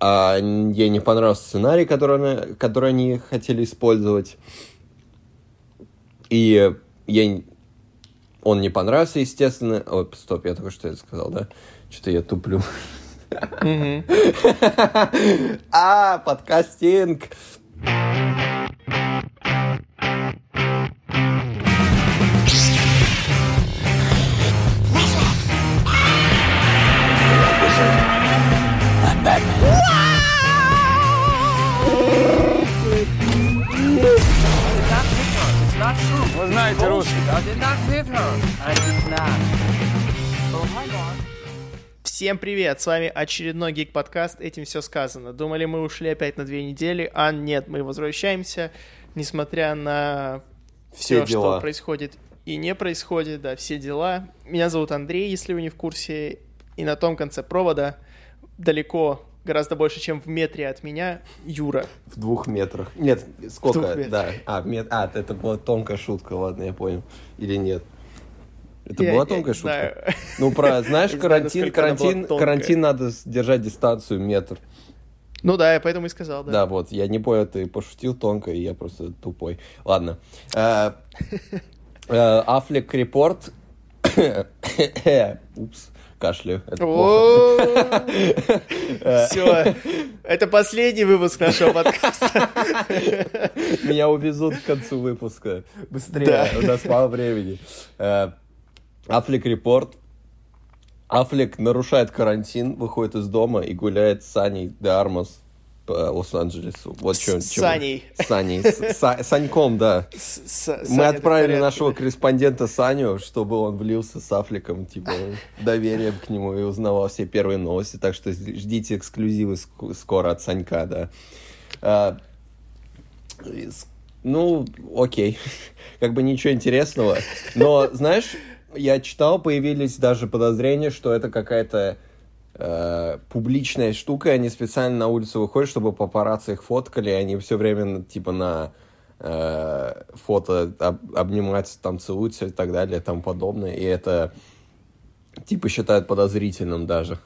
а ей не понравился сценарий, который, который они хотели использовать. И ей он не понравился, естественно. Ой, стоп, я только что это сказал, да? Что-то я туплю. А, подкастинг. Русский. Всем привет, с вами очередной Гик подкаст этим все сказано. Думали, мы ушли опять на две недели, а нет, мы возвращаемся, несмотря на все, Все дела. что происходит и не происходит, да, все дела. Меня зовут Андрей, если вы не в курсе, и на том конце провода, далеко, гораздо больше, чем в метре от меня, Юра. В двух метрах. Нет, сколько? двух метрах. Да. А, мет... а, это была тонкая шутка, ладно, я понял. Или нет? Это Я- была я тонкая шутка? знаю. Ну, про, знаешь, карантин, карантин, карантин надо держать дистанцию метр. Ну да, я поэтому и сказал, да. Да, вот, я не понял, ты пошутил тонко, и я просто тупой. Ладно. Э, э, Аффлек репорт. Упс, плохо. Все, это последний выпуск нашего подкаста. Меня увезут к концу выпуска. Быстрее, у нас мало времени. Э, Аффлек репорт. Аффлек нарушает карантин, выходит из дома и гуляет с Саней де Армас по Лос-Анджелесу. Вот С чё- чё- Саней. С Саней. С- Са- Саньком, да. С- с- Мы Саня, отправили нашего корреспондента Саню, чтобы он влился с Афликом, типа, доверием к нему и узнавал все первые новости. Так что ждите эксклюзивы ск- скоро от Санька, да. А, с- Ну, окей. Как бы ничего интересного. Но, знаешь, я читал, появились даже подозрения, что это какая-то э, публичная штука, они специально на улицу выходят, чтобы папарацци их фоткали, и они все время, типа, на э, фото об- обнимаются, там целуются и так далее, и тому подобное, и это, типа, считают подозрительным даже.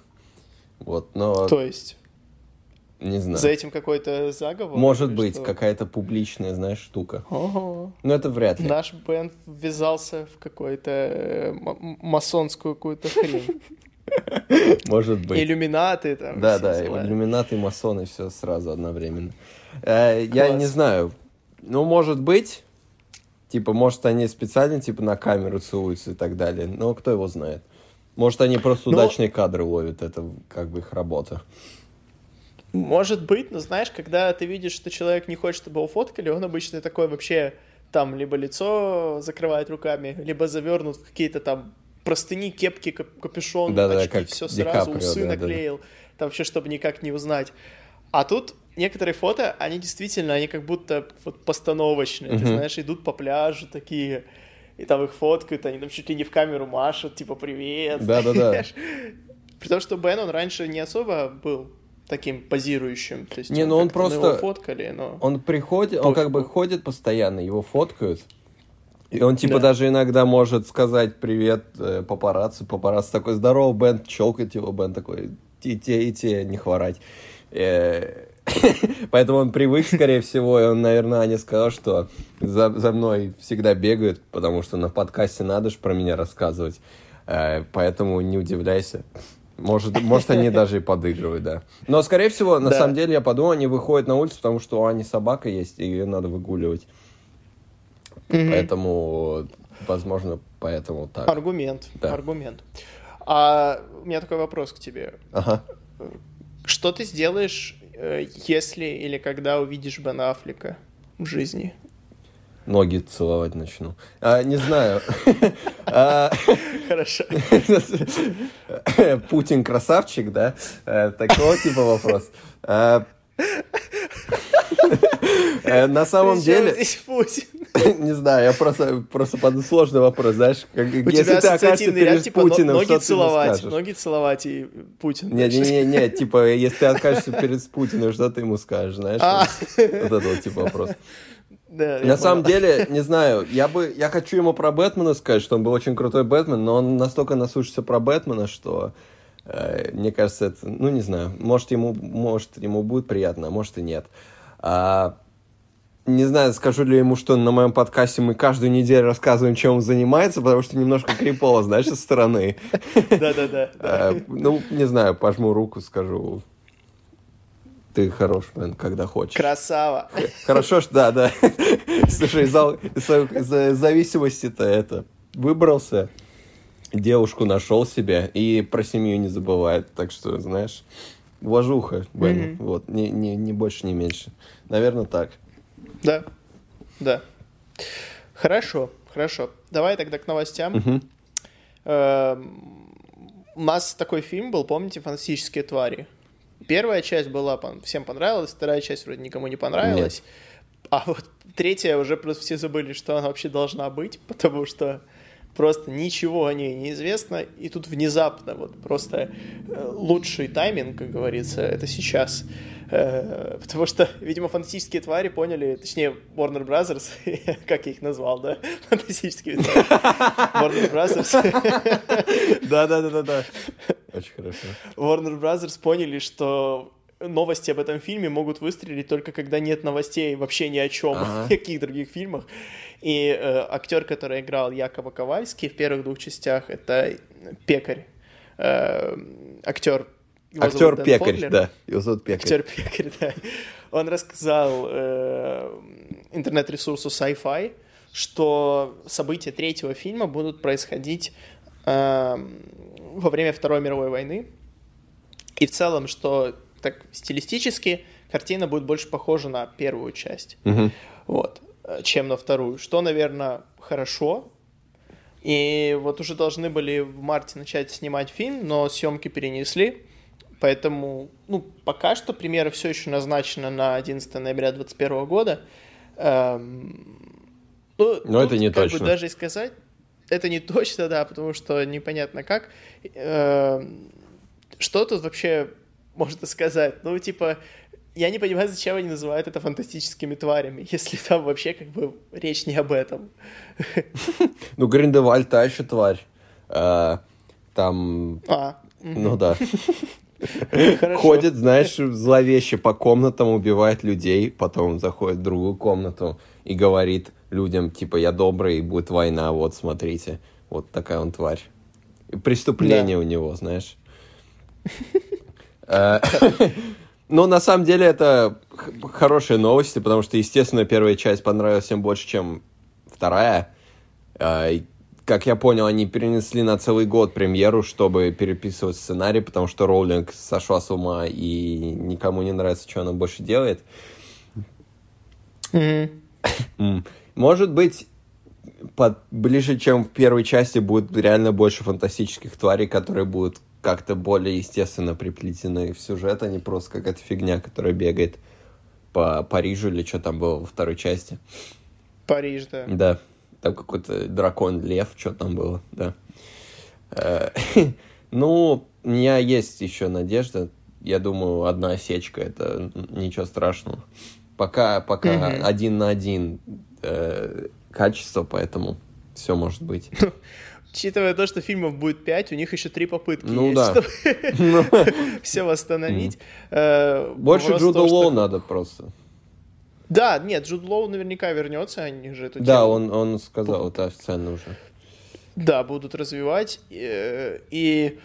Вот, но То есть, не знаю. за этим какой-то заговор? Может быть, что? какая-то публичная, знаешь, штука. Ого. Но это вряд ли. Наш бенд ввязался в какую-то э, масонскую какую-то хрень. Может быть. Иллюминаты там. Да, да, дела. иллюминаты, масоны, все сразу одновременно. Э, Я не знаю. Ну, может быть. Типа, может, они специально, типа, на камеру целуются и так далее. Но кто его знает. Может, они просто Ну- удачные кадры ловят. Это как бы их работа. Может быть, но знаешь, когда ты видишь, что человек не хочет, чтобы его фоткали, он обычно такой вообще там либо лицо закрывает руками, либо завернут в какие-то там простыни, кепки, кап- капюшон, Да-да, очки, как все Ди сразу, Каприо, усы да-да-да. наклеил, там вообще, чтобы никак не узнать. А тут некоторые фото, они действительно, они как будто вот постановочные, ты Мгм. знаешь, идут по пляжу такие, и там их фоткают, они там чуть ли не в камеру машут, типа, привет. Да-да-да. При том, что Бен, он раньше не особо был таким позирующим. То есть Не, ну он просто- его фоткали, но... Он приходит, он как бы ходит постоянно, его фоткают. И он типа Да. даже иногда может сказать привет э, папарацци. Папарацци такой, здорово, Бен, челкать его, Бен такой, и те, и те, не хворать. Э, Поэтому он привык, скорее всего, и он, наверное, Аня сказал, что за, за мной всегда бегают, потому что на подкасте надо же про меня рассказывать. Э, Поэтому не удивляйся. Может, может, они даже и подыгрывают, да. Но, скорее всего, на Да. самом деле, я подумал, они выходят на улицу, потому что у Ани собака есть, и ее надо выгуливать. Мгм. Поэтому, возможно, поэтому так. Аргумент, Да. аргумент. А у меня такой вопрос к тебе. Ага. Что ты сделаешь, э, если или когда увидишь Бен Аффлека в жизни? Ноги целовать начну. А, не знаю. А, Хорошо. Путин красавчик, да? Э, Такого типа вопрос. А, э, На самом деле, здесь Путин? не знаю, я просто, просто под сложный вопрос, знаешь, как, У если тебя ты окажешься ряд, перед типа, Путиным, ноги что ты ему целовать, ноги целовать и Путин. Не, не, не, не, типа, если ты окажешься перед Путиным, что ты ему скажешь, знаешь? А. Вот это вот типа вопрос. Да, На самом понял. деле, не знаю, я бы, я хочу ему про Бэтмена сказать, что он был очень крутой Бэтмен, но он настолько наслушался про Бэтмена, что Э, мне кажется, это, ну, не знаю, может, ему, может, ему будет приятно, а может и нет. А, не знаю, скажу ли ему, что на моем подкасте мы каждую неделю рассказываем, чем он занимается, потому что немножко крипово, знаешь, со стороны. Да-да-да. Э, ну, не знаю, пожму руку, скажу, ты хорош, мэн, когда хочешь. Красава. Хорошо, что да, да. Слушай, за зависимости-то это выбрался, девушку нашел себе и про семью не забывает. Так что, знаешь, уважуха. Mm-hmm. Вот, не, не, не больше, не меньше. Наверное, так. Да, да. Хорошо, хорошо. Давай тогда к новостям. Mm-hmm. У нас такой фильм был, помните, «Фантастические твари»? Первая часть была, всем понравилась, вторая часть вроде никому не понравилась. Нет. А вот третья уже просто все забыли, что она вообще должна быть, потому что просто ничего о ней не известно, и тут внезапно вот просто э, лучший тайминг, как говорится, это сейчас. Э, потому что, видимо, фантастические твари поняли, точнее, Warner Brothers, как я их назвал, да? Фантастические твари. Warner Brothers. Да-да-да-да. Очень хорошо. Warner Brothers поняли, что новости об этом фильме могут выстрелить только когда нет новостей вообще ни о чем, ага. никаких других фильмах. И э, актер, который играл Якова Ковальский в первых двух частях, это пекарь. Э, актер Актер Пекарь, Фоглер. да. Его зовут Пекарь. Актер Пекарь, да. Он рассказал э, интернет-ресурсу Sci-Fi, что события третьего фильма будут происходить э, во время Второй мировой войны. И в целом, что так стилистически картина будет больше похожа на первую часть, угу. вот, чем на вторую. Что, наверное, хорошо. И вот уже должны были в марте начать снимать фильм, но съемки перенесли. Поэтому, ну, пока что премьера все еще назначена на 11 ноября 2021 года. Эм, ну, Но это не точно. Бы даже и сказать, это не точно, да, потому что непонятно как. Эм, что тут вообще можно сказать? Ну, типа, я не понимаю, зачем они называют это фантастическими тварями, если там вообще как бы речь не об этом. Ну, Гриндевальд та еще тварь. Э, там... А. Ну да. Ходит, знаешь, зловеще по комнатам, убивает людей, потом заходит в другую комнату и говорит людям, типа, я добрый, и будет война, вот, смотрите. Вот такая он тварь. Преступление да. у него, знаешь. Но на самом деле это хорошие новости, потому что, естественно, первая часть понравилась всем больше, чем вторая. Э, как я понял, они перенесли на целый год премьеру, чтобы переписывать сценарий, потому что Роулинг сошла с ума и никому не нравится, что она больше делает. Mm-hmm. Может быть, под, ближе, чем в первой части, будет реально больше фантастических тварей, которые будут как-то более естественно приплетены в сюжет, а не просто какая-то фигня, которая бегает по Парижу или что там было во второй части. Париж, да. Да. Там какой-то дракон-лев, что там было, да. Э, ну, у меня есть еще надежда. Я думаю, одна осечка, это ничего страшного. Пока, пока один на один э, качество, поэтому все может быть. Учитывая то, что фильмов будет пять, у них еще три попытки ну, есть, да. чтобы ну. все восстановить. Э, Больше Джуда Лоу надо просто. Да, нет, Джуд Лоу наверняка вернется, они же эту Да, он, он сказал это официально уже. Да, будут развивать. И, и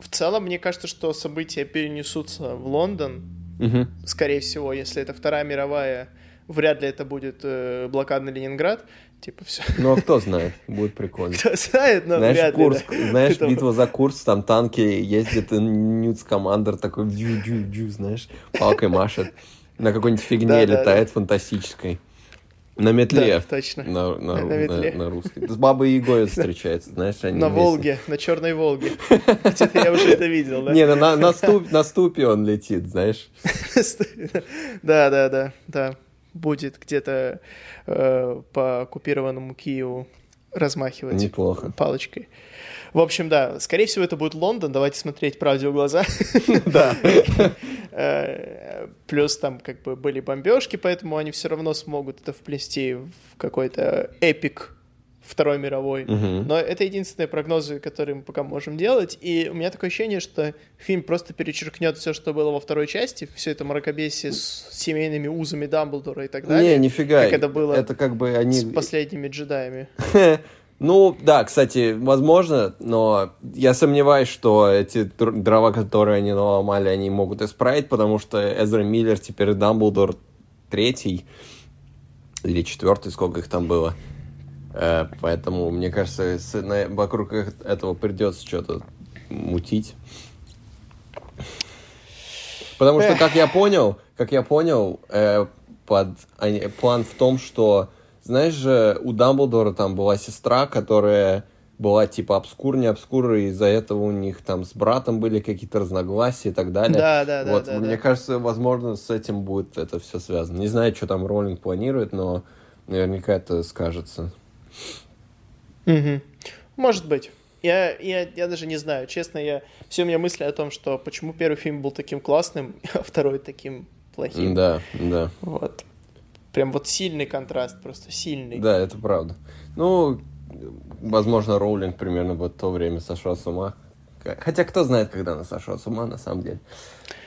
в целом, мне кажется, что события перенесутся в Лондон. Угу. Скорее всего, если это Вторая мировая, вряд ли это будет э, блокадный Ленинград. Типа все. Ну, а кто знает, будет прикольно. Кто знает, но знаешь, вряд Курск, ли, да. Знаешь, битва за Курск, там танки ездят, и Ньюц Командер такой дю-дю-дю, знаешь, палкой машет на какой-нибудь фигне да, летает да, фантастической. На метле. Да, точно. На, на, на, метле. на, на русской. С бабой Егой встречается, знаешь, они На вместе. Волге, на Черной Волге. Где-то я уже это видел, да? Не, на, на, ступ, на ступе он летит, знаешь. Да, да, да, да. Будет где-то э, по оккупированному Киеву размахивать Неплохо. палочкой. В общем, да, скорее всего, это будет Лондон. Давайте смотреть правде в глаза. Да. Э, плюс там как бы были бомбежки, поэтому они все равно смогут это вплести в какой-то эпик Второй мировой. Мгм. Но это единственные прогнозы, которые мы пока можем делать. И у меня такое ощущение, что фильм просто перечеркнет все, что было во второй части, все это мракобесие с семейными узами Дамблдора и так далее. Не, нифига. Как это было Это как бы они... с последними джедаями. Ну, да, кстати, возможно, но я сомневаюсь, что эти др- дрова, которые они наломали, они могут исправить, потому что Эзра Миллер теперь Дамблдор третий или четвертый, сколько их там было. Э, поэтому, мне кажется, вокруг этого придется что-то мутить. Потому что, как я понял, как я понял, э, под, они- план в том, что, знаешь же, у Дамблдора там была сестра, которая была типа обскур, не обскур, и из-за этого у них там с братом были какие-то разногласия и так далее. Да, да, да, Вот, да, мне да. кажется, возможно, с этим будет это все связано. Не знаю, что там Роллинг планирует, но наверняка это скажется. Мгм. Может быть. Я, я, я даже не знаю. Честно, я все у меня мысли о том, что почему первый фильм был таким классным, а второй таким плохим. Да, да. Вот. Прям вот сильный контраст, просто сильный. Да, это правда. Ну, возможно, Роулинг примерно в то время сошел с ума. Хотя кто знает, когда она сошла с ума, на самом деле.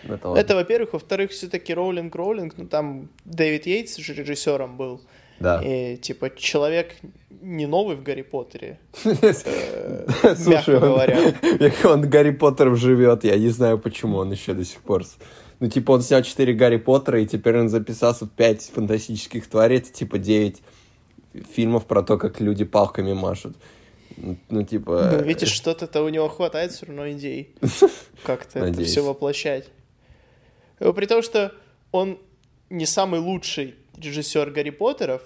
Это ладно. Это, во-первых. Во-вторых, все-таки Роулинг, Роулинг, ну там Дэвид Йейтс же режиссером был. Да. И, типа, человек не новый в Гарри Поттере, Слушай, мягко говоря. он Гарри Поттером живет, я не знаю, почему он еще до сих пор... Ну, типа, он снял 4 Гарри Поттера, и теперь он записался в 5 фантастических тварей, это, типа, 9 фильмов про то, как люди палками машут. Ну, ну, типа... Ну, видишь, что-то-то у него хватает все равно идей. Как-то это все воплощать. Э, При том, что он не самый лучший режиссер Гарри Поттеров,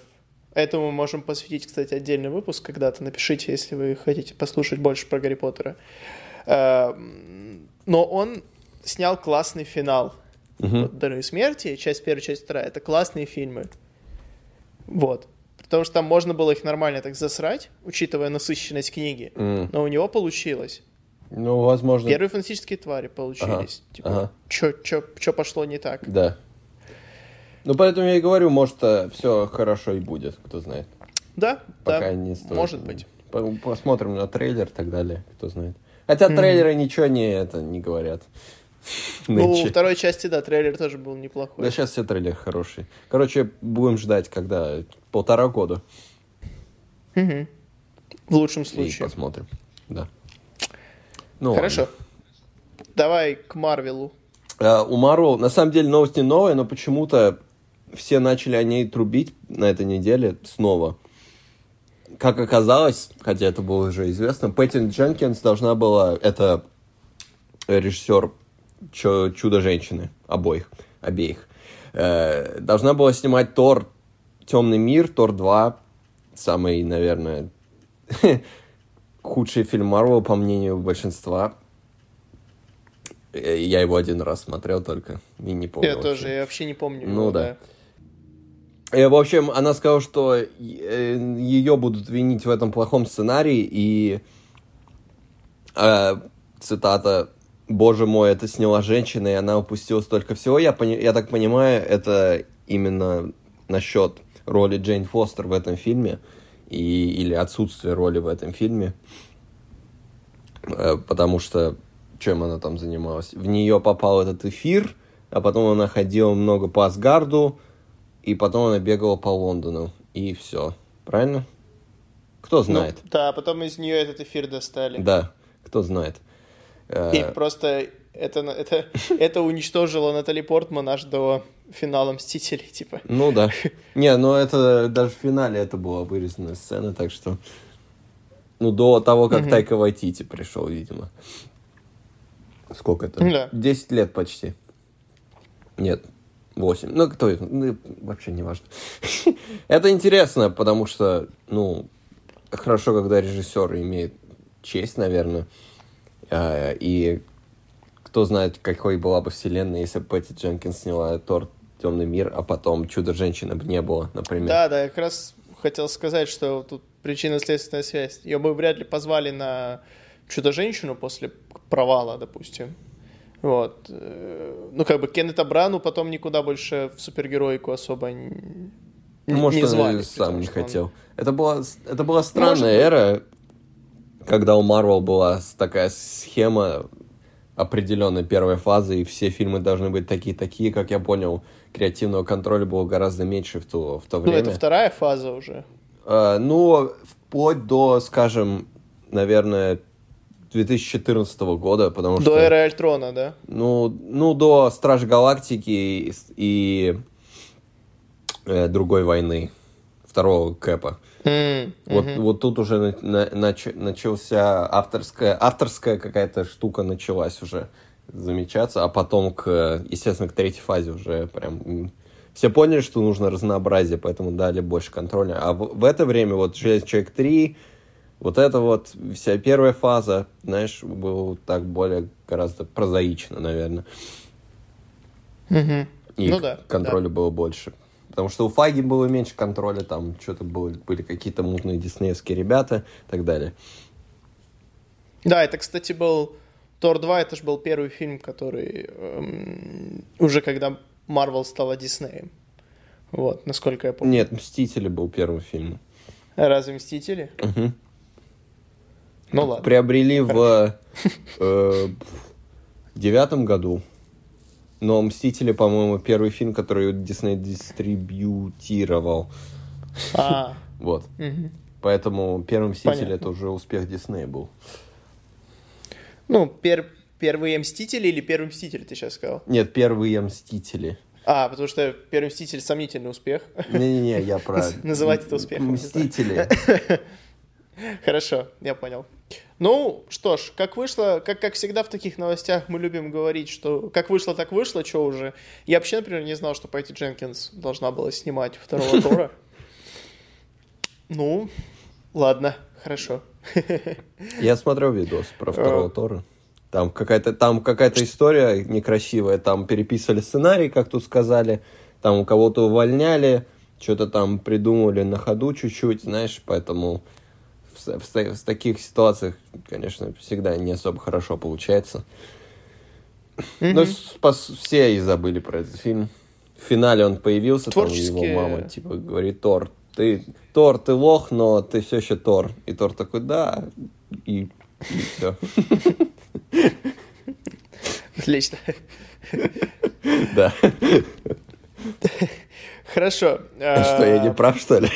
этому мы можем посвятить, кстати, отдельный выпуск когда-то. Напишите, если вы хотите послушать больше про Гарри Поттера. Э, Но он снял классный финал. Вот «Дары смерти», часть первая, часть вторая, это классные фильмы. Вот. Потому что там можно было их нормально так засрать, учитывая насыщенность книги. М. Но у него получилось. Ну, возможно... Первые фантастические твари получились. Ага, Типа, ага. чё, чё, чё пошло не так? Да. Ну, поэтому я и говорю, может, все хорошо и будет, кто знает. Да, Пока да, не стоит. может быть. По- Посмотрим на трейлер и так далее, кто знает. Хотя трейлеры ничего не, это, не говорят. Ну, во второй части, да, трейлер тоже был неплохой. Да сейчас все трейлеры хорошие. Короче, будем ждать, когда полтора года. Мгм. В лучшем И случае. посмотрим. Да. Ну, Хорошо. ладно. Давай к Марвелу. А, у Марвел, на самом деле, новость не новая, но почему-то все начали о ней трубить на этой неделе снова. Как оказалось, хотя это было уже известно, Пэттин Дженкинс должна была, это режиссер Чудо-женщины, обоих, обеих, э, должна была снимать Тор Темный мир, Тор 2, самый, наверное, худший фильм Марвел, по мнению большинства. Э, Я его один раз смотрел только, и не помню. Я вообще. тоже, я вообще не помню. Ну его, да. Э, В общем, она сказала, что э, ее будут винить в этом плохом сценарии, и э, цитата «Боже мой, это сняла женщина, и она упустила столько всего». Я, пони- я так понимаю, это именно насчет роли Джейн Фостер в этом фильме, и, или отсутствие роли в этом фильме, Э, потому что чем она там занималась? В нее попал этот эфир, а потом она ходила много по Асгарду, и потом она бегала по Лондону, и все. Правильно? Кто Ну, знает? да, потом из нее этот эфир достали. Да, кто знает. Э, И просто это, это, это уничтожило Натали Портман аж до финала Мстителей, типа. Ну да. Не, ну это даже в финале это была вырезанная сцена, так что... Ну, до того, как Мгм. Тайка Вайтити пришел, видимо. Сколько это? Да. 10 лет почти. Нет, 8. Ну, кто их? Ну, вообще не важно. это интересно, потому что, ну, хорошо, когда режиссер имеет честь, наверное. А, И кто знает, какой была бы вселенная, если бы Пэтти Дженкинс сняла Тор Темный мир, а потом Чудо-женщины бы не было, например. Да, да, я как раз хотел сказать, что тут причинно-следственная связь. Ее бы вряд ли позвали на Чудо-женщину после провала, допустим. Вот. Э, Ну, как бы Кеннета Брану потом никуда больше в супергероику особо Ну, может, не звали, и сам не что он- хотел. Это была, это была странная быть. эра, когда у Марвел была такая схема определенной первой фазы, и все фильмы должны быть такие-такие, как я понял, креативного контроля было гораздо меньше в то, в то Ну, время. это вторая фаза уже. Э, ну, вплоть до, скажем, наверное, 2014 года, потому что... До эры Альтрона, да? Ну, ну, до Страж Галактики и, и, э, другой войны, второго Кэпа. М, Вот, вот тут уже на- на- нач- начался авторская, авторская какая-то штука началась уже замечаться, а потом, к, естественно, к третьей фазе уже прям все поняли, что нужно разнообразие, поэтому дали больше контроля. А в, в это время вот Железный Человек 3, вот это вот вся первая фаза, знаешь, было так более гораздо прозаично, наверное. Мгм. И Ну да, контроля было больше. Потому что у Фаги было меньше контроля, там что-то было, были какие-то мутные диснеевские ребята и так далее. Да, это, кстати, был Тор 2, это же был первый фильм, который эм, уже когда Марвел стала Диснеем. Вот, насколько я помню. Нет, «Мстители» был первым фильмом. Разве Мстители? Мгм. Ну ладно. Приобрели в э, девятом году. Но «Мстители», по-моему, первый фильм, который Дисней дистрибьютировал. А, Вот. Поэтому первый «Мститель» Понятно. это уже успех Диснея был. Ну, пер- первые Мстители или Первый Мститель, ты сейчас сказал? Нет, первые «Мстители». А, потому что Первый Мститель сомнительный успех. Не-не-не, я про... Называть это успехом. «Мстители». Хорошо, я понял. Ну, что ж, как вышло, как, как всегда в таких новостях мы любим говорить, что как вышло, так вышло, что уже. Я вообще, например, не знал, что Пэтти Дженкинс должна была снимать второго Тора. Ну, ладно, хорошо. Я смотрел видос про второго А. Тора. Там какая-то там какая-то история некрасивая. Там переписывали сценарий, как тут сказали. Там у кого-то увольняли, что-то там придумывали на ходу чуть-чуть, знаешь, поэтому в, в в таких ситуациях, конечно, всегда не особо хорошо получается. Но с- пос- все и забыли про этот фильм. В финале он появился, там Творческие- его мама типа говорит, Тор, ты, Тор, ты лох, но ты все еще Тор. И Тор такой, да, и, все. Отлично. Да. Хорошо. Что, я не прав, что ли?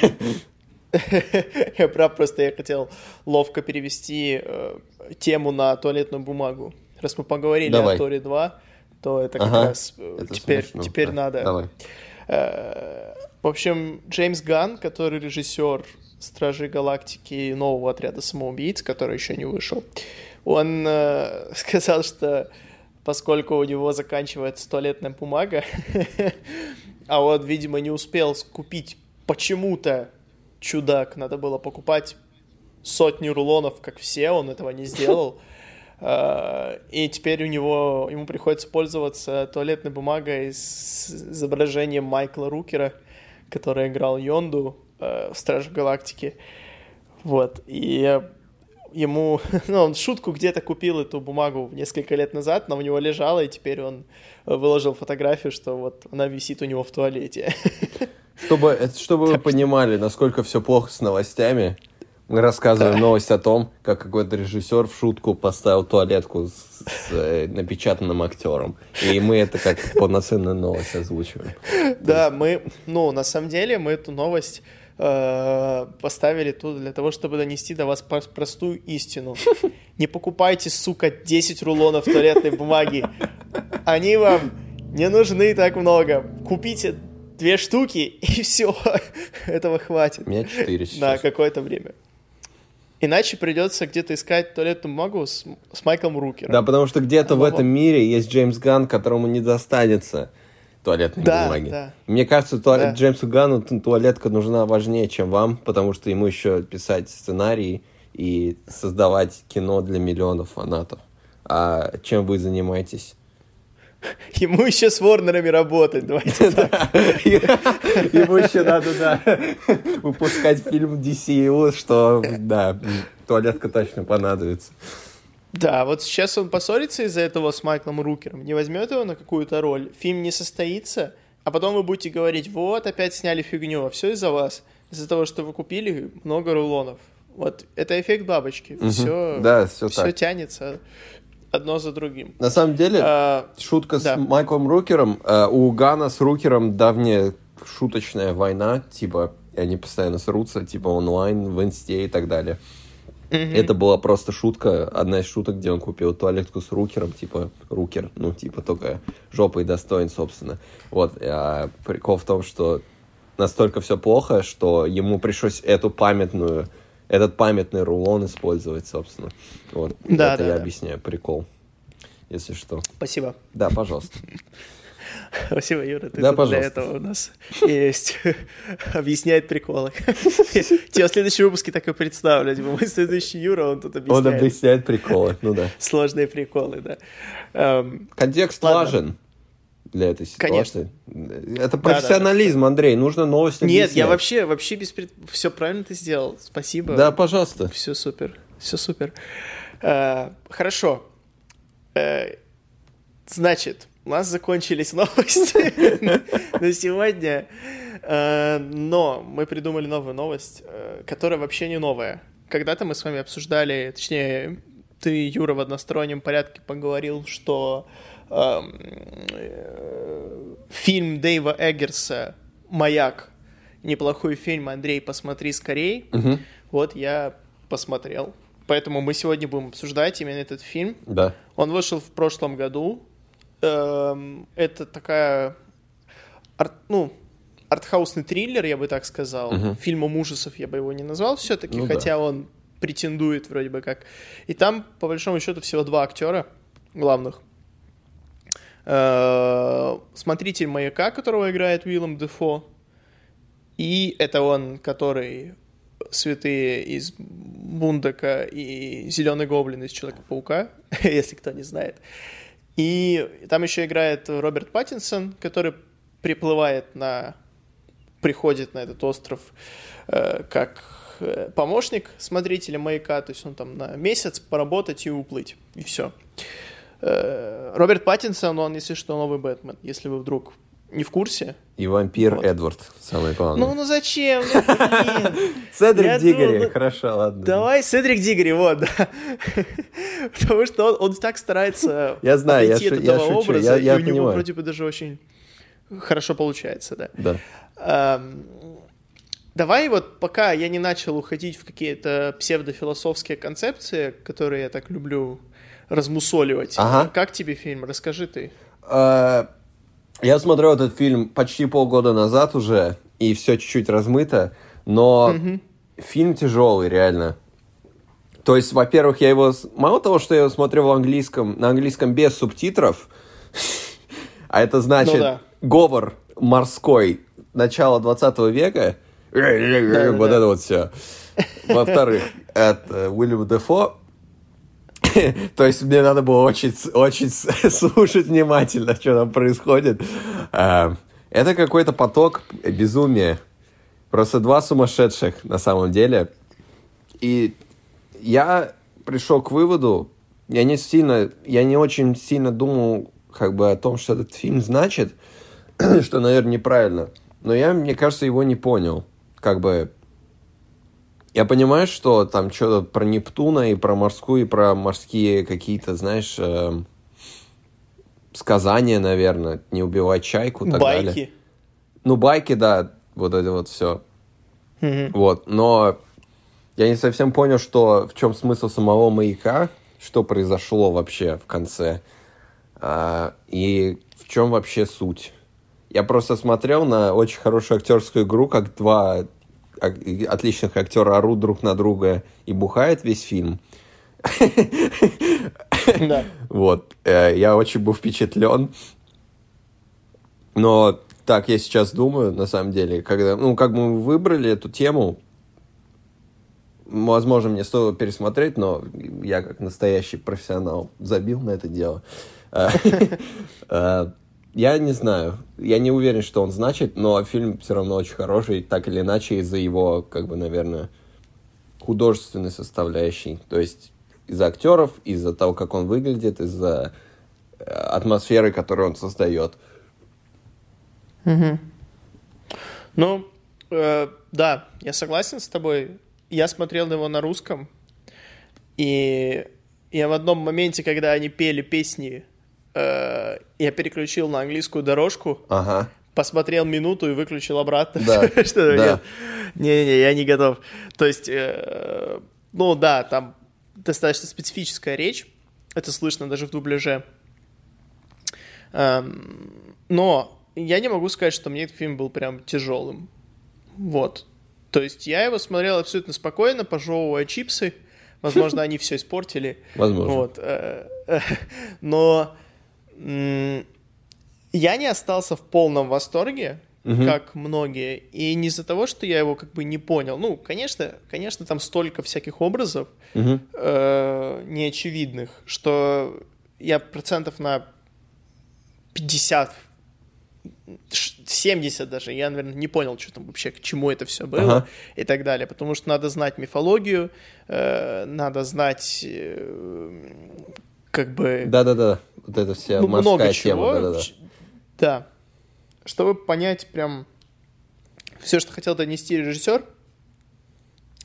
Я прав, просто я хотел ловко перевести э, тему на туалетную бумагу. Раз мы поговорили Давай. о Торе 2, то это как Ага, раз э, это теперь, смешно, теперь да. надо. Давай. Э, В общем, Джеймс Ганн, который режиссер Стражей Галактики и нового отряда самоубийц, который еще не вышел, он э, сказал, что поскольку у него заканчивается туалетная бумага, а он, видимо, не успел скупить почему-то чудак, надо было покупать сотни рулонов, как все, он этого не сделал. Э, И теперь у него, ему приходится пользоваться туалетной бумагой с изображением Майкла Рукера, который играл Йонду э, в Страже Галактики. Вот. И ему, ну, он шутку где-то купил эту бумагу несколько лет назад, но у него лежала, и теперь он выложил фотографию, что вот она висит у него в туалете. Чтобы, это чтобы вы понимали, насколько все плохо с новостями, мы рассказываем новость о том, как какой-то режиссер в шутку поставил туалетку с, с, э, напечатанным актером. И мы это как полноценную новость озвучиваем. Да, мы, ну, на самом деле, мы эту новость э, поставили тут для того, чтобы донести до вас прос- простую истину. Не покупайте, сука, 10 рулонов туалетной бумаги. Они вам не нужны так много. Купите две штуки, и все. Этого хватит У меня четыре на сейчас. какое-то время. Иначе придется где-то искать туалетную бумагу с, с Майклом Рукером. Да, потому что где-то в Вот. этом мире есть Джеймс Ганн, которому не достанется туалетной Да, бумаги. да. Мне кажется, туалет, Да. Джеймсу Ганну ту- туалетка нужна важнее, чем вам, потому что ему еще писать сценарии и создавать кино для миллионов фанатов. А чем вы занимаетесь? Ему еще с Ворнерами работать, давайте так. Ему еще надо, да, выпускать фильм DCU, что, да, туалетка точно понадобится. Да, вот сейчас он поссорится из-за этого с Майклом Рукером, не возьмет его на какую-то роль, фильм не состоится, а потом вы будете говорить, вот, опять сняли фигню, а все из-за вас. Из-за того, что вы купили много рулонов. Вот, это эффект бабочки. Все, Да, все все так. тянется одно за другим. На самом деле, А, шутка да. с Майклом Рукером, э, у Гана с Рукером давняя шуточная война, типа, они постоянно срутся, типа, онлайн, в инсте и так далее. Это была просто шутка, одна из шуток, где он купил туалетку с рукером, типа рукер, ну, типа только жопой достоин, собственно. Вот, а прикол в том, что настолько все плохо, что ему пришлось эту памятную, этот памятный рулон использовать, собственно. Вот, Да, это да, я да. объясняю, прикол, если что. Спасибо. Да, пожалуйста. Спасибо, Юра. Ты Да, для этого у нас есть. Объясняет приколы. Тебя в следующем выпуске так и представлю. Типа, мой следующий Юра, он тут Он объясняет объясняет приколы, ну да. сложные приколы, да. Эм, Контекст важен для этой Конечно. ситуации. Это профессионализм, Андрей, нужно новости Нет, я объяснять. вообще, вообще без пред... Все правильно ты сделал. Спасибо. Да, пожалуйста. Все супер. Все супер. Э, Хорошо. Э, Значит, у нас закончились новости на сегодня. Э, Но мы придумали новую новость, э, которая вообще не новая. Когда-то мы с вами обсуждали, точнее, ты, Юра, в одностороннем порядке поговорил, что фильм Дэйва Эггерса «Маяк» неплохой фильм, Андрей, посмотри скорей. Мгм. Вот я посмотрел. Поэтому мы сегодня будем обсуждать именно этот фильм. Да. Он вышел в прошлом году. Эм, Это такая, арт- ну, артхаусный триллер, я бы так сказал. Мгм. Фильмом ужасов я бы его не назвал все-таки, Ну да. хотя он претендует вроде бы как. И там, по большому счету, всего два актера главных. Э, Смотритель маяка, которого играет Уиллем Дефо. И это он, который святые из Бундека и Зеленый Гоблин из Человека-паука, если кто не знает. И там еще играет Роберт Паттинсон, который приплывает на... приходит на этот остров э, как э, помощник смотрителя маяка, то есть он там на месяц поработать и уплыть, и все. Роберт Паттинсон, он, если что, новый Бэтмен, если вы вдруг не в курсе. И вампир Вот. Эдвард, самое главное. Ну, ну зачем? Ну. Цедрик я Дигори, хорошо, ладно. Давай Седрик Дигори, вот, да. Потому что он, он так старается Я знаю, я отойти шу- от я этого шучу, образа, я- я и у него понимаю. вроде бы даже очень хорошо получается, да. Да. Давай вот пока я не начал уходить в какие-то псевдофилософские концепции, которые я так люблю размусоливать. Ага. Как тебе фильм? Расскажи ты. Э, Я смотрел этот фильм почти полгода назад уже, и все чуть-чуть размыто, но фильм тяжелый, реально. То есть, во-первых, я его... Мало того, что я его смотрел в английском, на английском без субтитров, а это значит Ну да. говор морской начала 20 века, вот это вот все. Во-вторых, это Уильям Дефо, то есть мне надо было очень, очень слушать внимательно, что там происходит. А, Это какой-то поток безумия. Просто два сумасшедших на самом деле. И я пришел к выводу, я не сильно, я не очень сильно думал как бы о том, что этот фильм значит, что, наверное, неправильно. Но я, мне кажется, его не понял. Как бы я понимаю, что там что-то про Нептуна и про морскую, и про морские какие-то, знаешь, эм, сказания, наверное, не убивать чайку и так далее. Байки. Ну, байки, да, вот это вот все. Мгм. Вот, но я не совсем понял, что в чем смысл самого маяка, что произошло вообще в конце, а, и в чем вообще суть. Я просто смотрел на очень хорошую актерскую игру, как два отличных актера орут друг на друга и бухает весь фильм. Да. Вот, э, я очень был впечатлен. Но так я сейчас думаю, на самом деле, когда, ну, как мы выбрали эту тему, возможно, мне стоило пересмотреть, но я как настоящий профессионал забил на это дело. Я не знаю, я не уверен, что он значит, но фильм все равно очень хороший, так или иначе, из-за его, как бы, наверное, художественной составляющей. То есть из-за актеров, из-за того, как он выглядит, из-за э, атмосферы, которую он создает. Угу. Ну, э, да, я согласен с тобой. Я смотрел его на русском, и я в одном моменте, когда они пели песни, э, я переключил на английскую дорожку, Ага. посмотрел минуту и выключил обратно. Да, Что да. нет. Не-не, я не готов. То есть, э, ну да, там достаточно специфическая речь, это слышно даже в дубляже. Эм, Но я не могу сказать, что мне этот фильм был прям тяжелым. Вот. То есть я его смотрел абсолютно спокойно, пожевывая чипсы. Возможно, они все испортили. Возможно. Вот. э, Но я не остался в полном восторге, Мгм. как многие. И не из-за того, что я его как бы не понял. Ну, конечно, конечно, там столько всяких образов Мгм. э, неочевидных, что я процентов на 50, ш- 70 даже, я, наверное, не понял, что там вообще, к чему это все было Ага. и так далее. Потому что надо знать мифологию, э, надо знать э, как бы Да-да-да. Вот это вся ну, морская много тема. чего. Да-да-да. Ч- Да. Чтобы понять прям все, что хотел донести режиссер.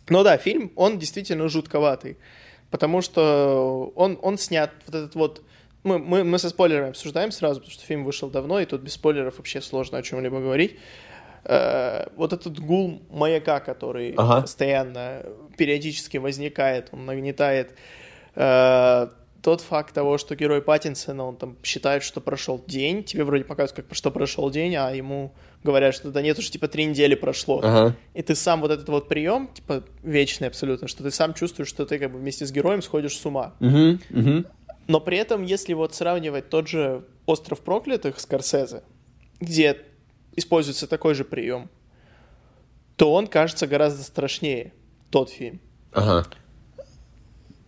Ну да, фильм, он действительно жутковатый. Потому что он, он снят, вот этот вот... Мы, мы, мы со спойлерами обсуждаем сразу, потому что фильм вышел давно, и тут без спойлеров вообще сложно о чем-либо говорить. Э, вот этот гул маяка, который Ага. постоянно, периодически возникает, он нагнетает. Э, тот факт того, что герой Паттинсона, он там считает, что прошел день, тебе вроде показывают, как что прошел день, а ему говорят, что да нет, уже типа три недели прошло. Ага. И ты сам вот этот вот прием, типа вечный абсолютно, что ты сам чувствуешь, что ты как бы вместе с героем сходишь с ума. Мгм. Мгм. Но при этом, если вот сравнивать тот же «Остров проклятых» Скорсезе, где используется такой же прием, то он кажется гораздо страшнее, тот фильм. Ага.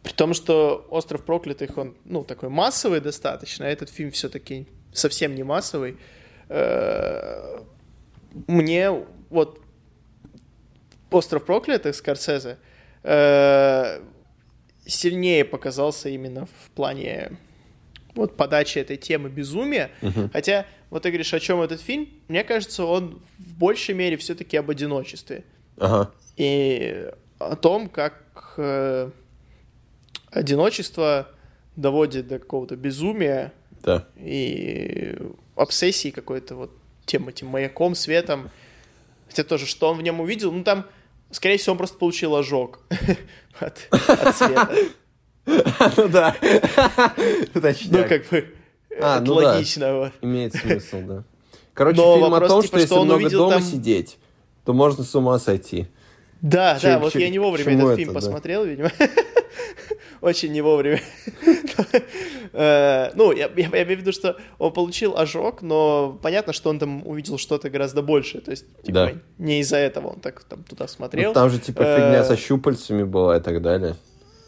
При том, что «Остров проклятых», он, ну, такой массовый достаточно, а этот фильм все-таки совсем не массовый. Э, Мне вот «Остров проклятых» Скорсезе э, сильнее показался именно в плане вот подачи этой темы безумия. Хотя, вот ты говоришь, о чем этот фильм, мне кажется, он в большей мере все-таки об одиночестве Ага. и о том, как э, одиночество доводит до какого-то безумия Да. и обсессии какой-то вот тем этим маяком, светом. Хотя тоже, что он в нем увидел, ну там, скорее всего, он просто получил ожог от, от света. Ну да. Ну, как бы, А, это ну да. логично. вот. Имеет смысл, да. Короче, Но фильм вопрос, о том, типа, что если много увидел дома сидеть, то можно с ума сойти. Да, да, вот я не вовремя этот это, фильм посмотрел, видимо. Очень не вовремя. Э, Ну, я имею в виду, что он получил ожог, но понятно, что он там увидел что-то гораздо большее. То есть, типа, не из-за этого он так там туда смотрел. Ну, там же типа Э, фигня со щупальцами была и так далее.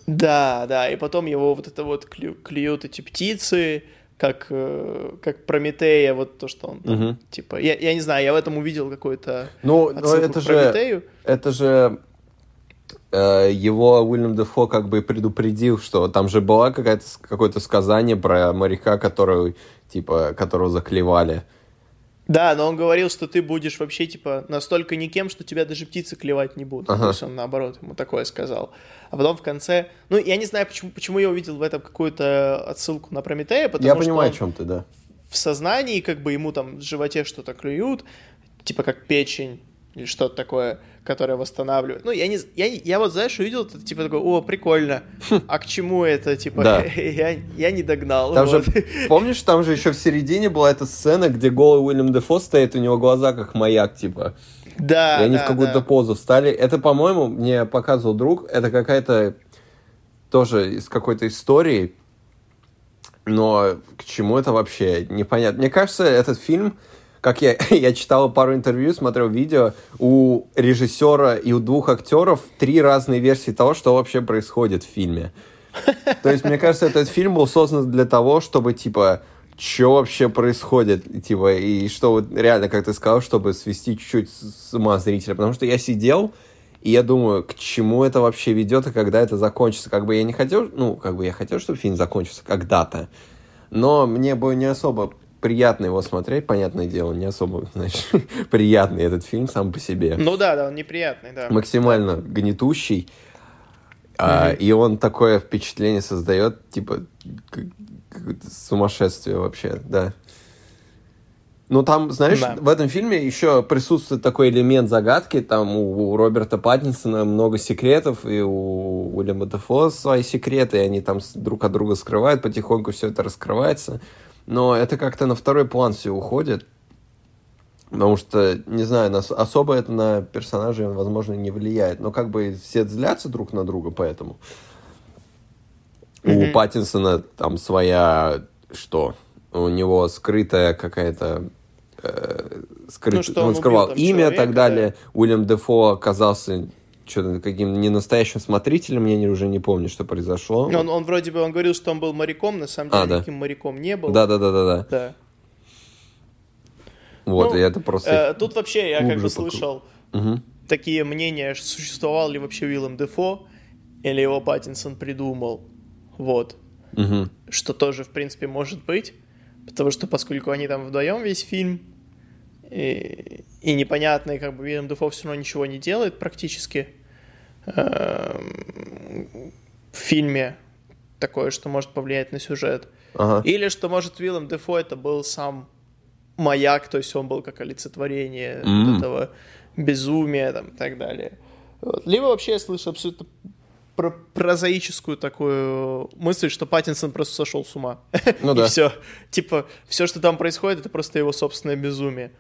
Да, да, и потом его вот это вот клю- клюют эти птицы, как, э, как Прометея, вот то, что он там, Мгм. типа, я, я не знаю, я в этом увидел какую-то Ну, это же, Прометею. это же э, его Уильям Дефо как бы предупредил, что там же была какая-то с- какое-то сказание про моряка, который типа которого заклевали. Да, но он говорил, что ты будешь вообще, типа, настолько никем, что тебя даже птицы клевать не будут. Ага. То есть он, наоборот, ему такое сказал. А потом в конце... Ну, я не знаю, почему, почему я увидел в этом какую-то отсылку на Прометея, потому Я что понимаю, он о чем ты, да. в сознании, как бы ему там в животе что-то клюют, типа как печень или что-то такое, которое восстанавливает. Ну, я не... Я, я вот, знаешь, увидел, типа, такой, о, прикольно. А к чему это? Типа, Да. я, я не догнал. Там вот. же, помнишь, там же еще в середине была эта сцена, где голый Уильям Дефо стоит, у него глаза как маяк, типа. Да, и они да, в какую-то да. позу встали. Это, по-моему, мне показывал друг, это какая-то тоже из какой-то истории, но к чему это вообще непонятно. Мне кажется, этот фильм, как я, я читал пару интервью, смотрел видео, у режиссера и у двух актеров три разные версии того, что вообще происходит в фильме. То есть, мне кажется, этот фильм был создан для того, чтобы, типа, что вообще происходит, типа, и что вот реально, как ты сказал, чтобы свести чуть-чуть с ума зрителя. Потому что я сидел, и я думаю, к чему это вообще ведет, и когда это закончится. Как бы я не хотел, ну, как бы я хотел, чтобы фильм закончился когда-то, но мне бы не особо приятно его смотреть, понятное дело, не особо, знаешь, приятный этот фильм сам по себе. Ну да, да, он неприятный, да. Максимально гнетущий. А, и он такое впечатление создает, типа, сумасшествие вообще, да. Ну, там, знаешь, Да. в этом фильме еще присутствует такой элемент загадки. Там у, у Роберта Паттинсона много секретов, и у Уильяма Дефо свои секреты, и они там друг от друга скрывают, потихоньку все это раскрывается. Но это как-то на второй план все уходит. Потому что, не знаю, нас, особо это на персонажей, возможно, не влияет. Но как бы все злятся друг на друга, поэтому. У Мгм. Паттинсона там своя... Что? У него скрытая какая-то... э, скрыт- Ну, что он он скрывал имя и так далее. Уильям Дефо оказался что-то каким не настоящим смотрителем, я не- уже не помню, что произошло. Он, он вроде бы, он говорил, что он был моряком, на самом деле А, да. никаким моряком не был. Да-да-да-да-да. Да. Вот, Ну, и это просто... Э, тут вообще я как бы слышал Мгм. такие мнения, что существовал ли вообще Уиллем Дефо, или его Паттинсон придумал. Вот. Мгм. Что тоже, в принципе, может быть. Потому что поскольку они там вдвоем весь фильм, и, и непонятно, и как бы Уильям Дефо все равно ничего не делает практически эм, в фильме такое, что может повлиять на сюжет. Ага. Или что, может, Уиллем Дефо это был сам маяк, то есть он был как олицетворение М. этого безумия там, и так далее. Вот. Либо вообще я слышу абсолютно про прозаическую такую мысль, что Паттинсон просто сошел с ума. Ну и да. все. Типа, все, что там происходит, это просто его собственное безумие.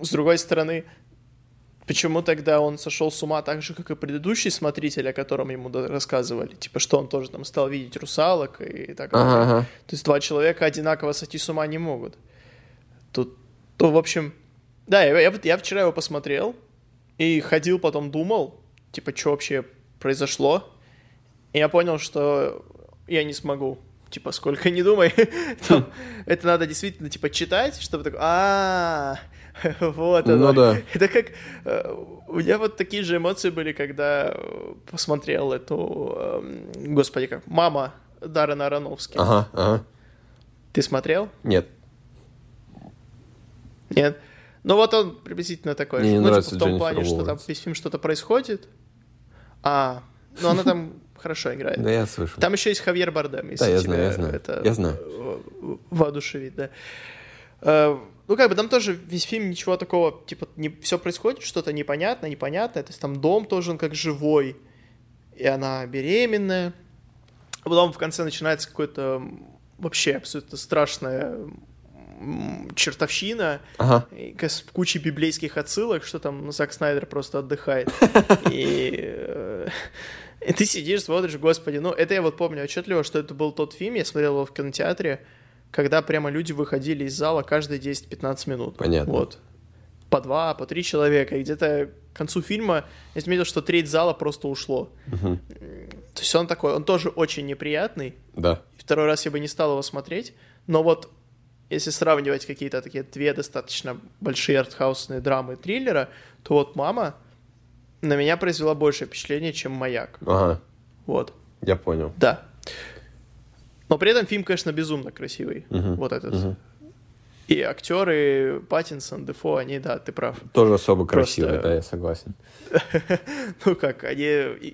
С другой стороны, почему тогда он сошел с ума так же, как и предыдущий смотритель, о котором ему рассказывали? Типа, что он тоже там стал видеть русалок и так далее. Ага. То есть два человека одинаково сойти с ума не могут. Тут, ну, в общем, да, я, я, я вчера его посмотрел и ходил потом думал, типа, что вообще произошло. И я понял, что я не смогу. Типа, сколько не думай. Это надо действительно, типа, читать, чтобы такой, а вот Ну оно. да. Это как... э, У меня вот такие же эмоции были, когда э, посмотрел эту... эм, Господи, как... «Мама» Даррена Аронофски. Ага, ага. Ты смотрел? Нет. Нет. Ну вот он приблизительно такой. Мне же. не ну, нравится типа, в том Дженнифер плане, что там Лоуренс. весь фильм что-то происходит. А, ну она там хорошо играет. Да, я слышал. Там еще есть Хавьер Бардем, если Да, я тебя знаю, я знаю. это Я знаю. э, воодушевит, да. Ну, как бы там тоже весь фильм ничего такого, типа, не, все происходит, что-то непонятно, непонятное. То есть там дом тоже он как живой, и она беременная. А потом в конце начинается какое-то вообще абсолютно страшная м, чертовщина, Ага. с кучей библейских отсылок, что там Зак Снайдер просто отдыхает. И, э, и ты сидишь, смотришь, господи, ну это я вот помню отчетливо, что это был тот фильм, я смотрел его в кинотеатре, когда прямо люди выходили из зала каждые 10-15 минут. Понятно. Вот. По два, по три человека. И где-то к концу фильма я заметил, что треть зала просто ушло. Мгм. То есть он такой, он тоже очень неприятный, Да. Второй раз я бы не стал его смотреть, но вот если сравнивать какие-то такие две достаточно большие артхаусные драмы триллера, то вот «Мама» на меня произвела большее впечатление, чем «Маяк». Ага. Вот, Я понял. да. Но при этом фильм, конечно, безумно красивый. Мгм, Вот этот. мгм. И актеры Паттинсон, Дефо, они, да, ты прав. Тоже особо Просто- красивый, да, я согласен. Ну как, они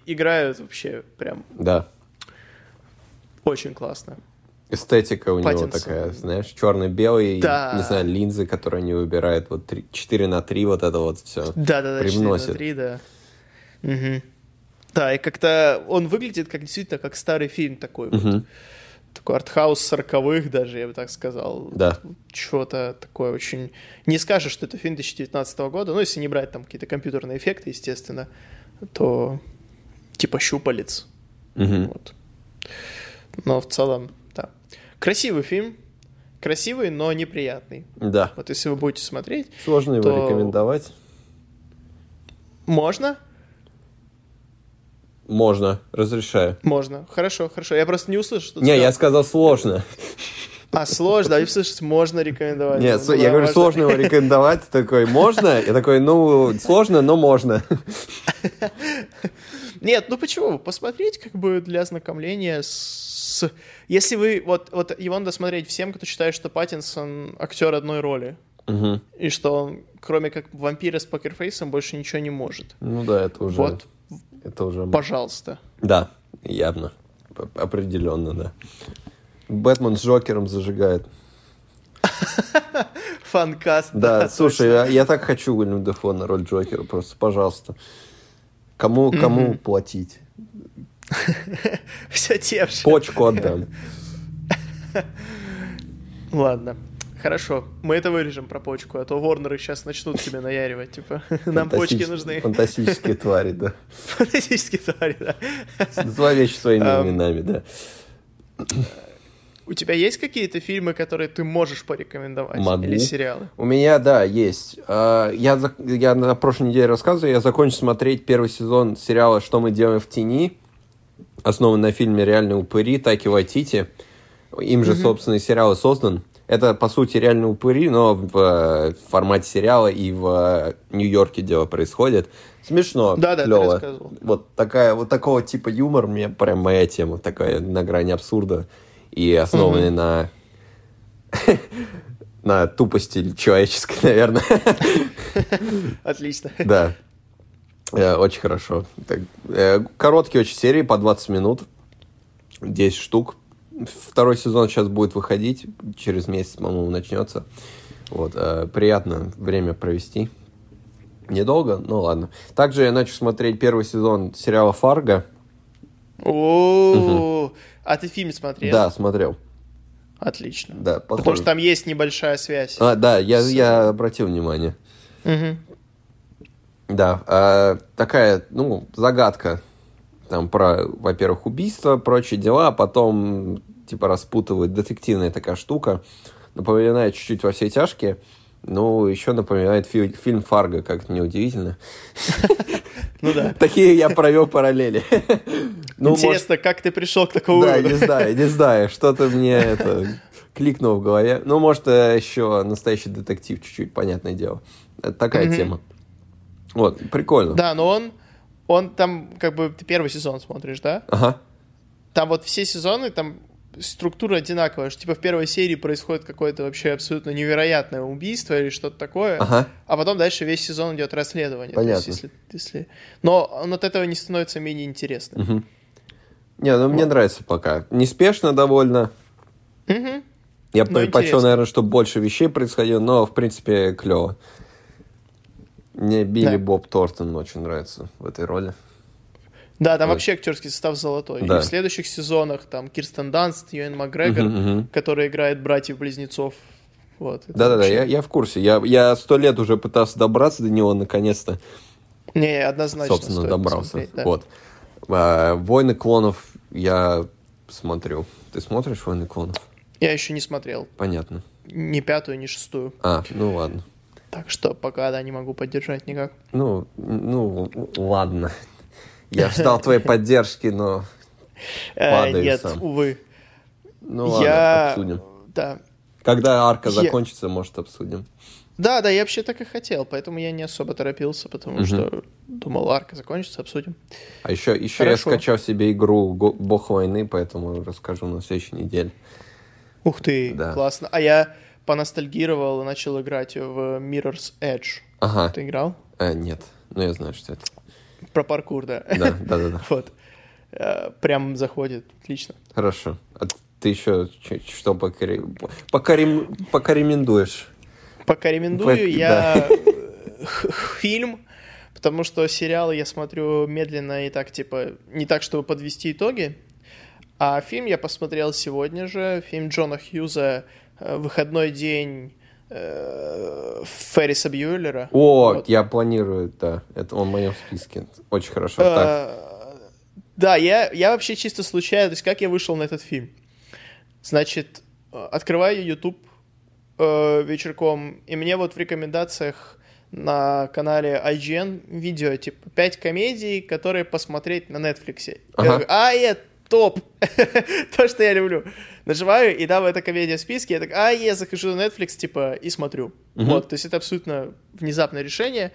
играют вообще прям Да. очень классно. Эстетика у него Паттинсон. такая, знаешь, черно-белый, Да. не знаю, линзы, которые они выбирают, вот 4 на 3, вот это вот все. Да-да-да, 4 на Привносит. 3, да. Мгм. Да, и как-то он выглядит как действительно как старый фильм такой вот. Такой артхаус сороковых даже, я бы так сказал. Да. Что-то такое очень... Не скажешь, что это фильм 2019 года, ну, если не брать там какие-то компьютерные эффекты, естественно, то типа щупалец. Мгм. Вот. Но в целом, да. Красивый фильм. Красивый, но неприятный. Да. Вот если вы будете смотреть, Сложно его То- рекомендовать. можно, Можно, разрешаю. Можно. Хорошо, хорошо. Я просто не услышал, что ты Не, я сказал. сказал сложно. А, сложно. А я услышал, можно рекомендовать. Нет, Ну, я говорю, можно. сложно его рекомендовать. Такой, можно? Я такой, ну, сложно, но можно. Нет, ну почему? Посмотреть как бы для ознакомления с... Если вы... Вот, вот его надо смотреть всем, кто считает, что Паттинсон актер одной роли. Мгм. И что он, кроме как вампира с покерфейсом, больше ничего не может. Ну да, это уже... Вот, Это уже... пожалуйста. Да, явно. Определенно, да. Бэтмен с Джокером зажигает. Фанкаст. Да, слушай, я, я так хочу Уильям Дефо на роль Джокера, просто, пожалуйста. Кому, кому платить? Все тем же. Почку отдам. Ладно. Хорошо, мы это вырежем про почку, а то Ворнеры сейчас начнут тебе наяривать, типа, нам почки нужны. Фантастические твари, да. Фантастические твари, да. Называй вещи своими Ам. именами, да. У тебя есть какие-то фильмы, которые ты можешь порекомендовать? Могу. Или сериалы? У меня, да, есть. А, Я, я на прошлой неделе рассказывал, я закончил смотреть первый сезон сериала «Что мы делаем в тени», основан на фильме «Реальные упыри» Таки Вайтити. Им же, собственно, и сериал и создан. Это, по сути, реальные упыри, но в э, формате сериала и в э, Нью-Йорке дело происходит. Смешно, Да-да, ты клево. рассказывал. Вот такая, вот такого типа юмор мне прям моя тема, такая на грани абсурда и основанная на на тупости человеческой, наверное. Отлично. Да. Э, Очень хорошо. Короткие очень серии, по 20 минут. 10 штук. Второй сезон сейчас будет выходить. Через месяц, по-моему, начнется. Вот. э, Приятно время провести. Недолго, ну ладно. Также я начал смотреть первый сезон сериала «Фарго». О, а ты фильм смотрел? Да, смотрел. Отлично. Да, Потому похоже. что там есть небольшая связь. А, да, я, я обратил внимание. Мгм. Да, а, такая, ну, загадка. Там про, во-первых, убийство, прочие дела, а потом, типа, распутывает детективная такая штука. Напоминает чуть-чуть во все тяжкие. Ну, еще напоминает фи- фильм «Фарго», как неудивительно. Ну да. Такие я провел параллели. Ну, может, Интересно, как ты пришел к такому Да, не знаю, не знаю, что-то мне это кликнуло в голове. Ну, может, э, еще настоящий детектив чуть-чуть, понятное дело. Это такая тема. Вот, прикольно. Да, но он, он там, как бы, ты первый сезон смотришь, да? Ага. Там вот все сезоны, там структура одинаковая, что типа в первой серии происходит какое-то вообще абсолютно невероятное убийство или что-то такое, Ага. а потом дальше весь сезон идет расследование. То есть, Понятно. если, если... Но он от этого не становится менее интересным. Мгм. Не, ну мне нравится пока. Неспешно довольно. Мгм. Я Но предпочел, наверное, чтобы больше вещей происходило, но, в принципе, клево. Мне Билли Да. Боб Тортон очень нравится в этой роли. Да, там Вот. вообще актерский состав золотой. Да. И в следующих сезонах там Кирстен Данст, Юэн Макгрегор, Мгм, мгм. который играет братьев-близнецов. Вот. Да-да-да, вообще- я, я в курсе. Я я сто лет уже пытался добраться до него, наконец-то. Не, однозначно собственно, добрался. да. Вот. А, Войны клонов я смотрю. Ты смотришь Войны клонов? Я еще не смотрел. Понятно. Ни пятую, ни шестую. А, ну ладно. Так что пока, да, не могу поддержать никак. Ну, ну, ладно. Я ждал твоей поддержки, но... Э, Падаю нет, сам. увы. Ну ладно, я... обсудим. Да. Когда арка Я- закончится, может, обсудим. Да, да, я вообще так и хотел, поэтому я не особо торопился, потому Мгм. что думал, арка закончится, обсудим. А еще, еще я скачал себе игру Бог войны, поэтому расскажу на следующей неделе. Ух ты, Да. классно. А я поностальгировал и начал играть в Mirror's Edge. Ага. Ты играл? Э, нет, ну я знаю, что это. Про паркур, да. Да, да, да, да. Вот. Э, Прям заходит, отлично. Хорошо. А ты еще что покоре- покорем- покорекомендуешь? Пока рекомендую, Пок- я фильм, потому что сериалы я смотрю медленно и так, типа, не так, чтобы подвести итоги. А фильм я посмотрел сегодня же, фильм Джона Хьюза э, «Выходной день» Ферриса Бьюллера. О, Вот. я планирую, да. Это он в моем списке. Очень хорошо. Э, Да, я, я вообще чисто случайно, то есть как я вышел на этот фильм? Значит, э, открываю YouTube э, вечерком, и мне вот в рекомендациях на канале IGN видео, типа, 5 комедий, которые посмотреть на Netflix. Я Ага. говорю, а, е, топ! То, что я люблю. Нажимаю, и там эта комедия в списке, я так, а, я захожу на Netflix, типа, и смотрю. Мгм. Вот, то есть это абсолютно внезапное решение.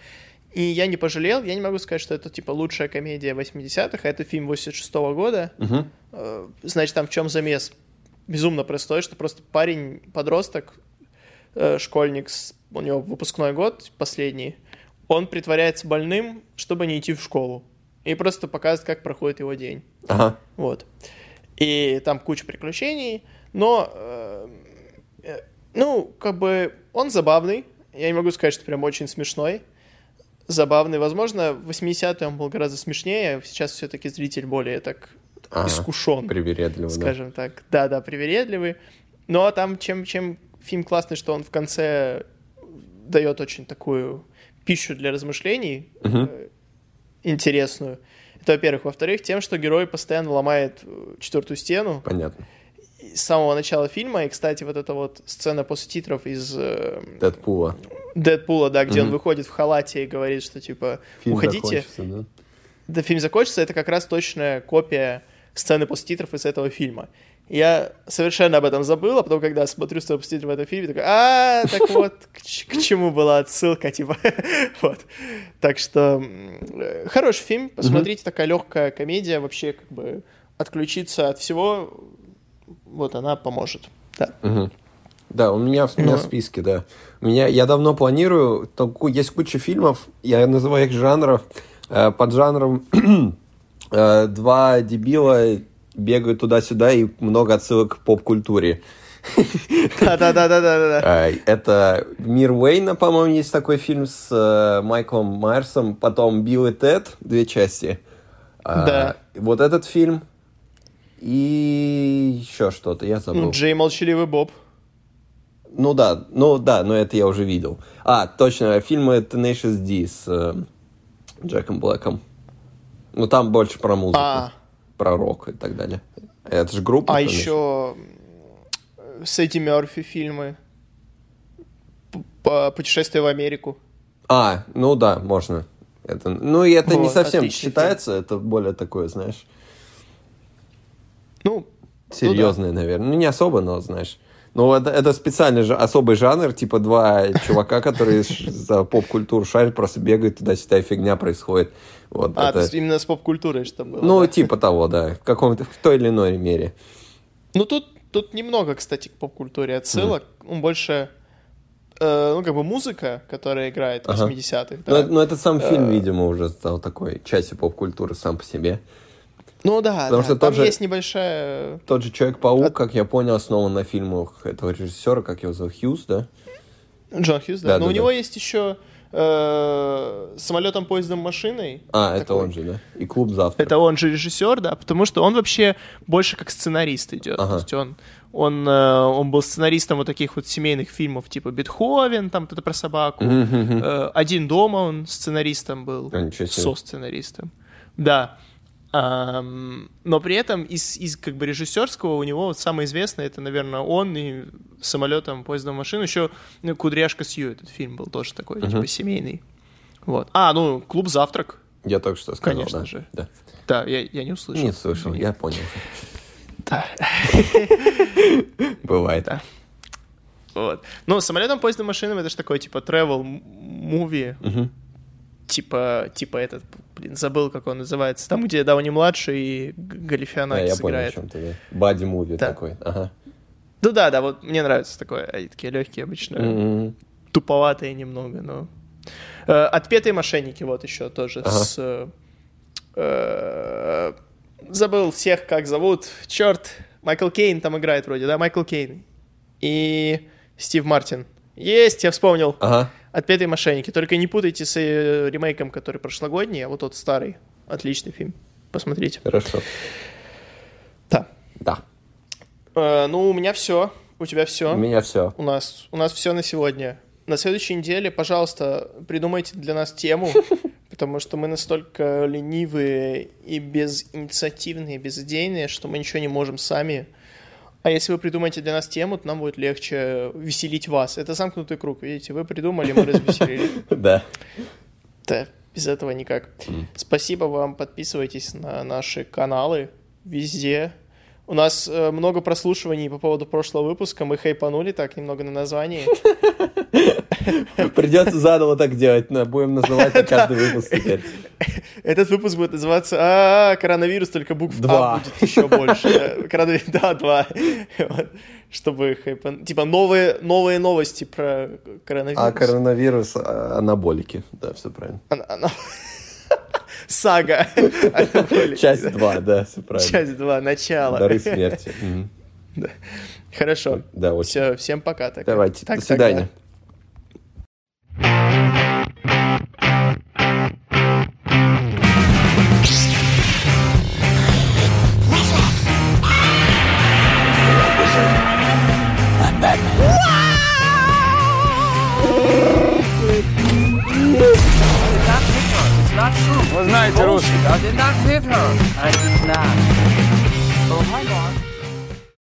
и я не пожалел. Я не могу сказать, что это, типа, лучшая комедия 80-х, а это фильм 86 -го года. Мгм. Э, Значит, там в чем замес? Безумно простой, что просто парень, подросток, э, школьник, у него выпускной год последний, он притворяется больным, чтобы не идти в школу. И просто показывает, как проходит его день. Ага. Вот. И там куча приключений, но, э, э, ну, как бы он забавный. Я не могу сказать, что прям очень смешной. Забавный. Возможно, в 80-е он был гораздо смешнее. Сейчас все-таки зритель более так Ага. искушен, Привередливо, да. скажем так. Да-да, привередливый. Но там чем, чем фильм классный, что он в конце дает очень такую пищу для размышлений Мгм. Интересную. Это, во-первых. Во-вторых, тем, что герой постоянно ломает э, четвертую стену Понятно. С самого начала фильма. И, кстати, вот эта вот сцена после титров из э, Дэдпула. Дэдпула, да, где он Мгм. выходит в халате и говорит, что типа Фильм уходите. закончится, да? Да, фильм закончится, это как раз точная копия сцены после титров из этого фильма. Я совершенно об этом забыл, а потом, когда смотрю после титров в этом фильме, такой, а, так вот, к, чему была отсылка, типа, вот. Так что, э, хороший фильм, посмотрите, такая легкая комедия, вообще, как бы, отключиться от всего, вот она поможет, да. Да, у меня, в- у меня Ну. в списке, да. У меня, я давно планирую, там есть куча фильмов, я называю их жанров, э, под жанром э, два дебила бегают туда-сюда и много отсылок к поп-культуре. Да-да-да-да-да. Э, Это «Мир Уэйна», по-моему, есть такой фильм с э, Майклом Майерсом, потом «Билл и Тед», две части. А, Да. Вот этот фильм и еще что-то, я забыл. Ну, Джей Молчаливый Боб. Ну да, ну да, но это я уже видел. А, точно, фильмы Tenacious D с э, Джеком Блэком. Ну там больше про музыку, А, про рок и так далее. Это же группа. А еще м, с Эдди Мерфи фильмы. Путешествие в Америку. А, ну да, можно. Это, ну и это не Вот, совсем отличный считается, это более такое, знаешь, Ну, серьезное, наверное. Ну не особо, но знаешь. Ну это, это специальный же особый жанр, типа два чувака, которые за поп-культуру шарят, просто бегают туда-сюда, и фигня происходит. Вот а, это... именно с поп-культурой что было. Ну, да. типа того, да. В каком-то, в той или иной мере. Ну, тут, тут немного, кстати, к поп-культуре отсылок. Ну, больше, э, ну, как бы музыка, которая играет в Ага. 80-х. Но, Да. это- но этот сам фильм, Э. видимо, уже стал такой частью поп-культуры сам по себе. Ну, да, Потому да. что Там же- есть небольшая... Тот же Человек-паук, А- как я понял, основан на фильмах этого режиссера, как его зовут, Хьюз, да? Джон Хьюз, да. Да, Но да, у да. него есть еще э, самолетом, поездом, машиной. А, это Такой. он же, да? И Клуб завтра. Это он же режиссер, да, потому что он вообще больше как сценарист идет. Ага. То есть он, он, э, он был сценаристом вот таких вот семейных фильмов, типа Бетховен, там кто-то про собаку. Э, Один дома он сценаристом был. А, ничего себе. Со-сценаристом. Да. Но при этом из, из как бы режиссерского у него вот самое известное это, наверное, он и самолетом, поездом, машину. Еще ну, Кудряшка Сью этот фильм был тоже такой, типа семейный. Вот. А, ну, клуб завтрак. Я только что сказал, Конечно да. же. Да. Да, я, я не услышал. Не слышал, я понял. Да. Бывает. Да. Вот. Ну, самолетом, поездом, машином это же такой, типа, travel movie. Типа, типа этот, блин, забыл, как он называется. Там, где Дауни младший и Г- Да, Галифианакис я понял, о играет. чем ты, да. Бади-муви Да. такой. Ага. Ну да, да, вот мне нравится такое. Они такие легкие обычно. М-м. Туповатые немного, но... Э, Отпетые мошенники вот еще тоже Ага. с... э, э, забыл всех, как зовут. Черт, Майкл Кейн там играет вроде, да? Майкл Кейн. И Стив Мартин. Есть, я вспомнил. Ага. Отпетые мошенники. Только не путайте с э, ремейком, который прошлогодний, а вот тот старый. Отличный фильм. Посмотрите. Хорошо. Да. Да. Э, ну, у меня все. У тебя У все. меня все. У нас, у нас все на сегодня. На следующей неделе, пожалуйста, придумайте для нас тему, потому что мы настолько ленивые и безинициативные, безидейные, что мы ничего не можем сами. А если вы придумаете для нас тему, то нам будет легче веселить вас. Это замкнутый круг, видите? Вы придумали, мы развеселили. Да. Да, без этого никак. Спасибо вам, подписывайтесь на наши каналы везде. У нас э, много прослушиваний по поводу прошлого выпуска. Мы хайпанули так немного на названии. Придется заново так делать, но будем называть на каждый выпуск теперь. Этот выпуск будет называться а, коронавирус, только букв Два. А будет еще больше. Коронавирус, да, два. Чтобы хайпан... Типа новые, новые новости про коронавирус. А коронавирус, а, анаболики. Да, все правильно. Сага. Часть да. 2, да, все правильно. Часть 2, начало. Дары смерти. Хорошо. Да, очень. Все, всем пока. тогда. Давайте, Так до свидания. Вы знаете русский. I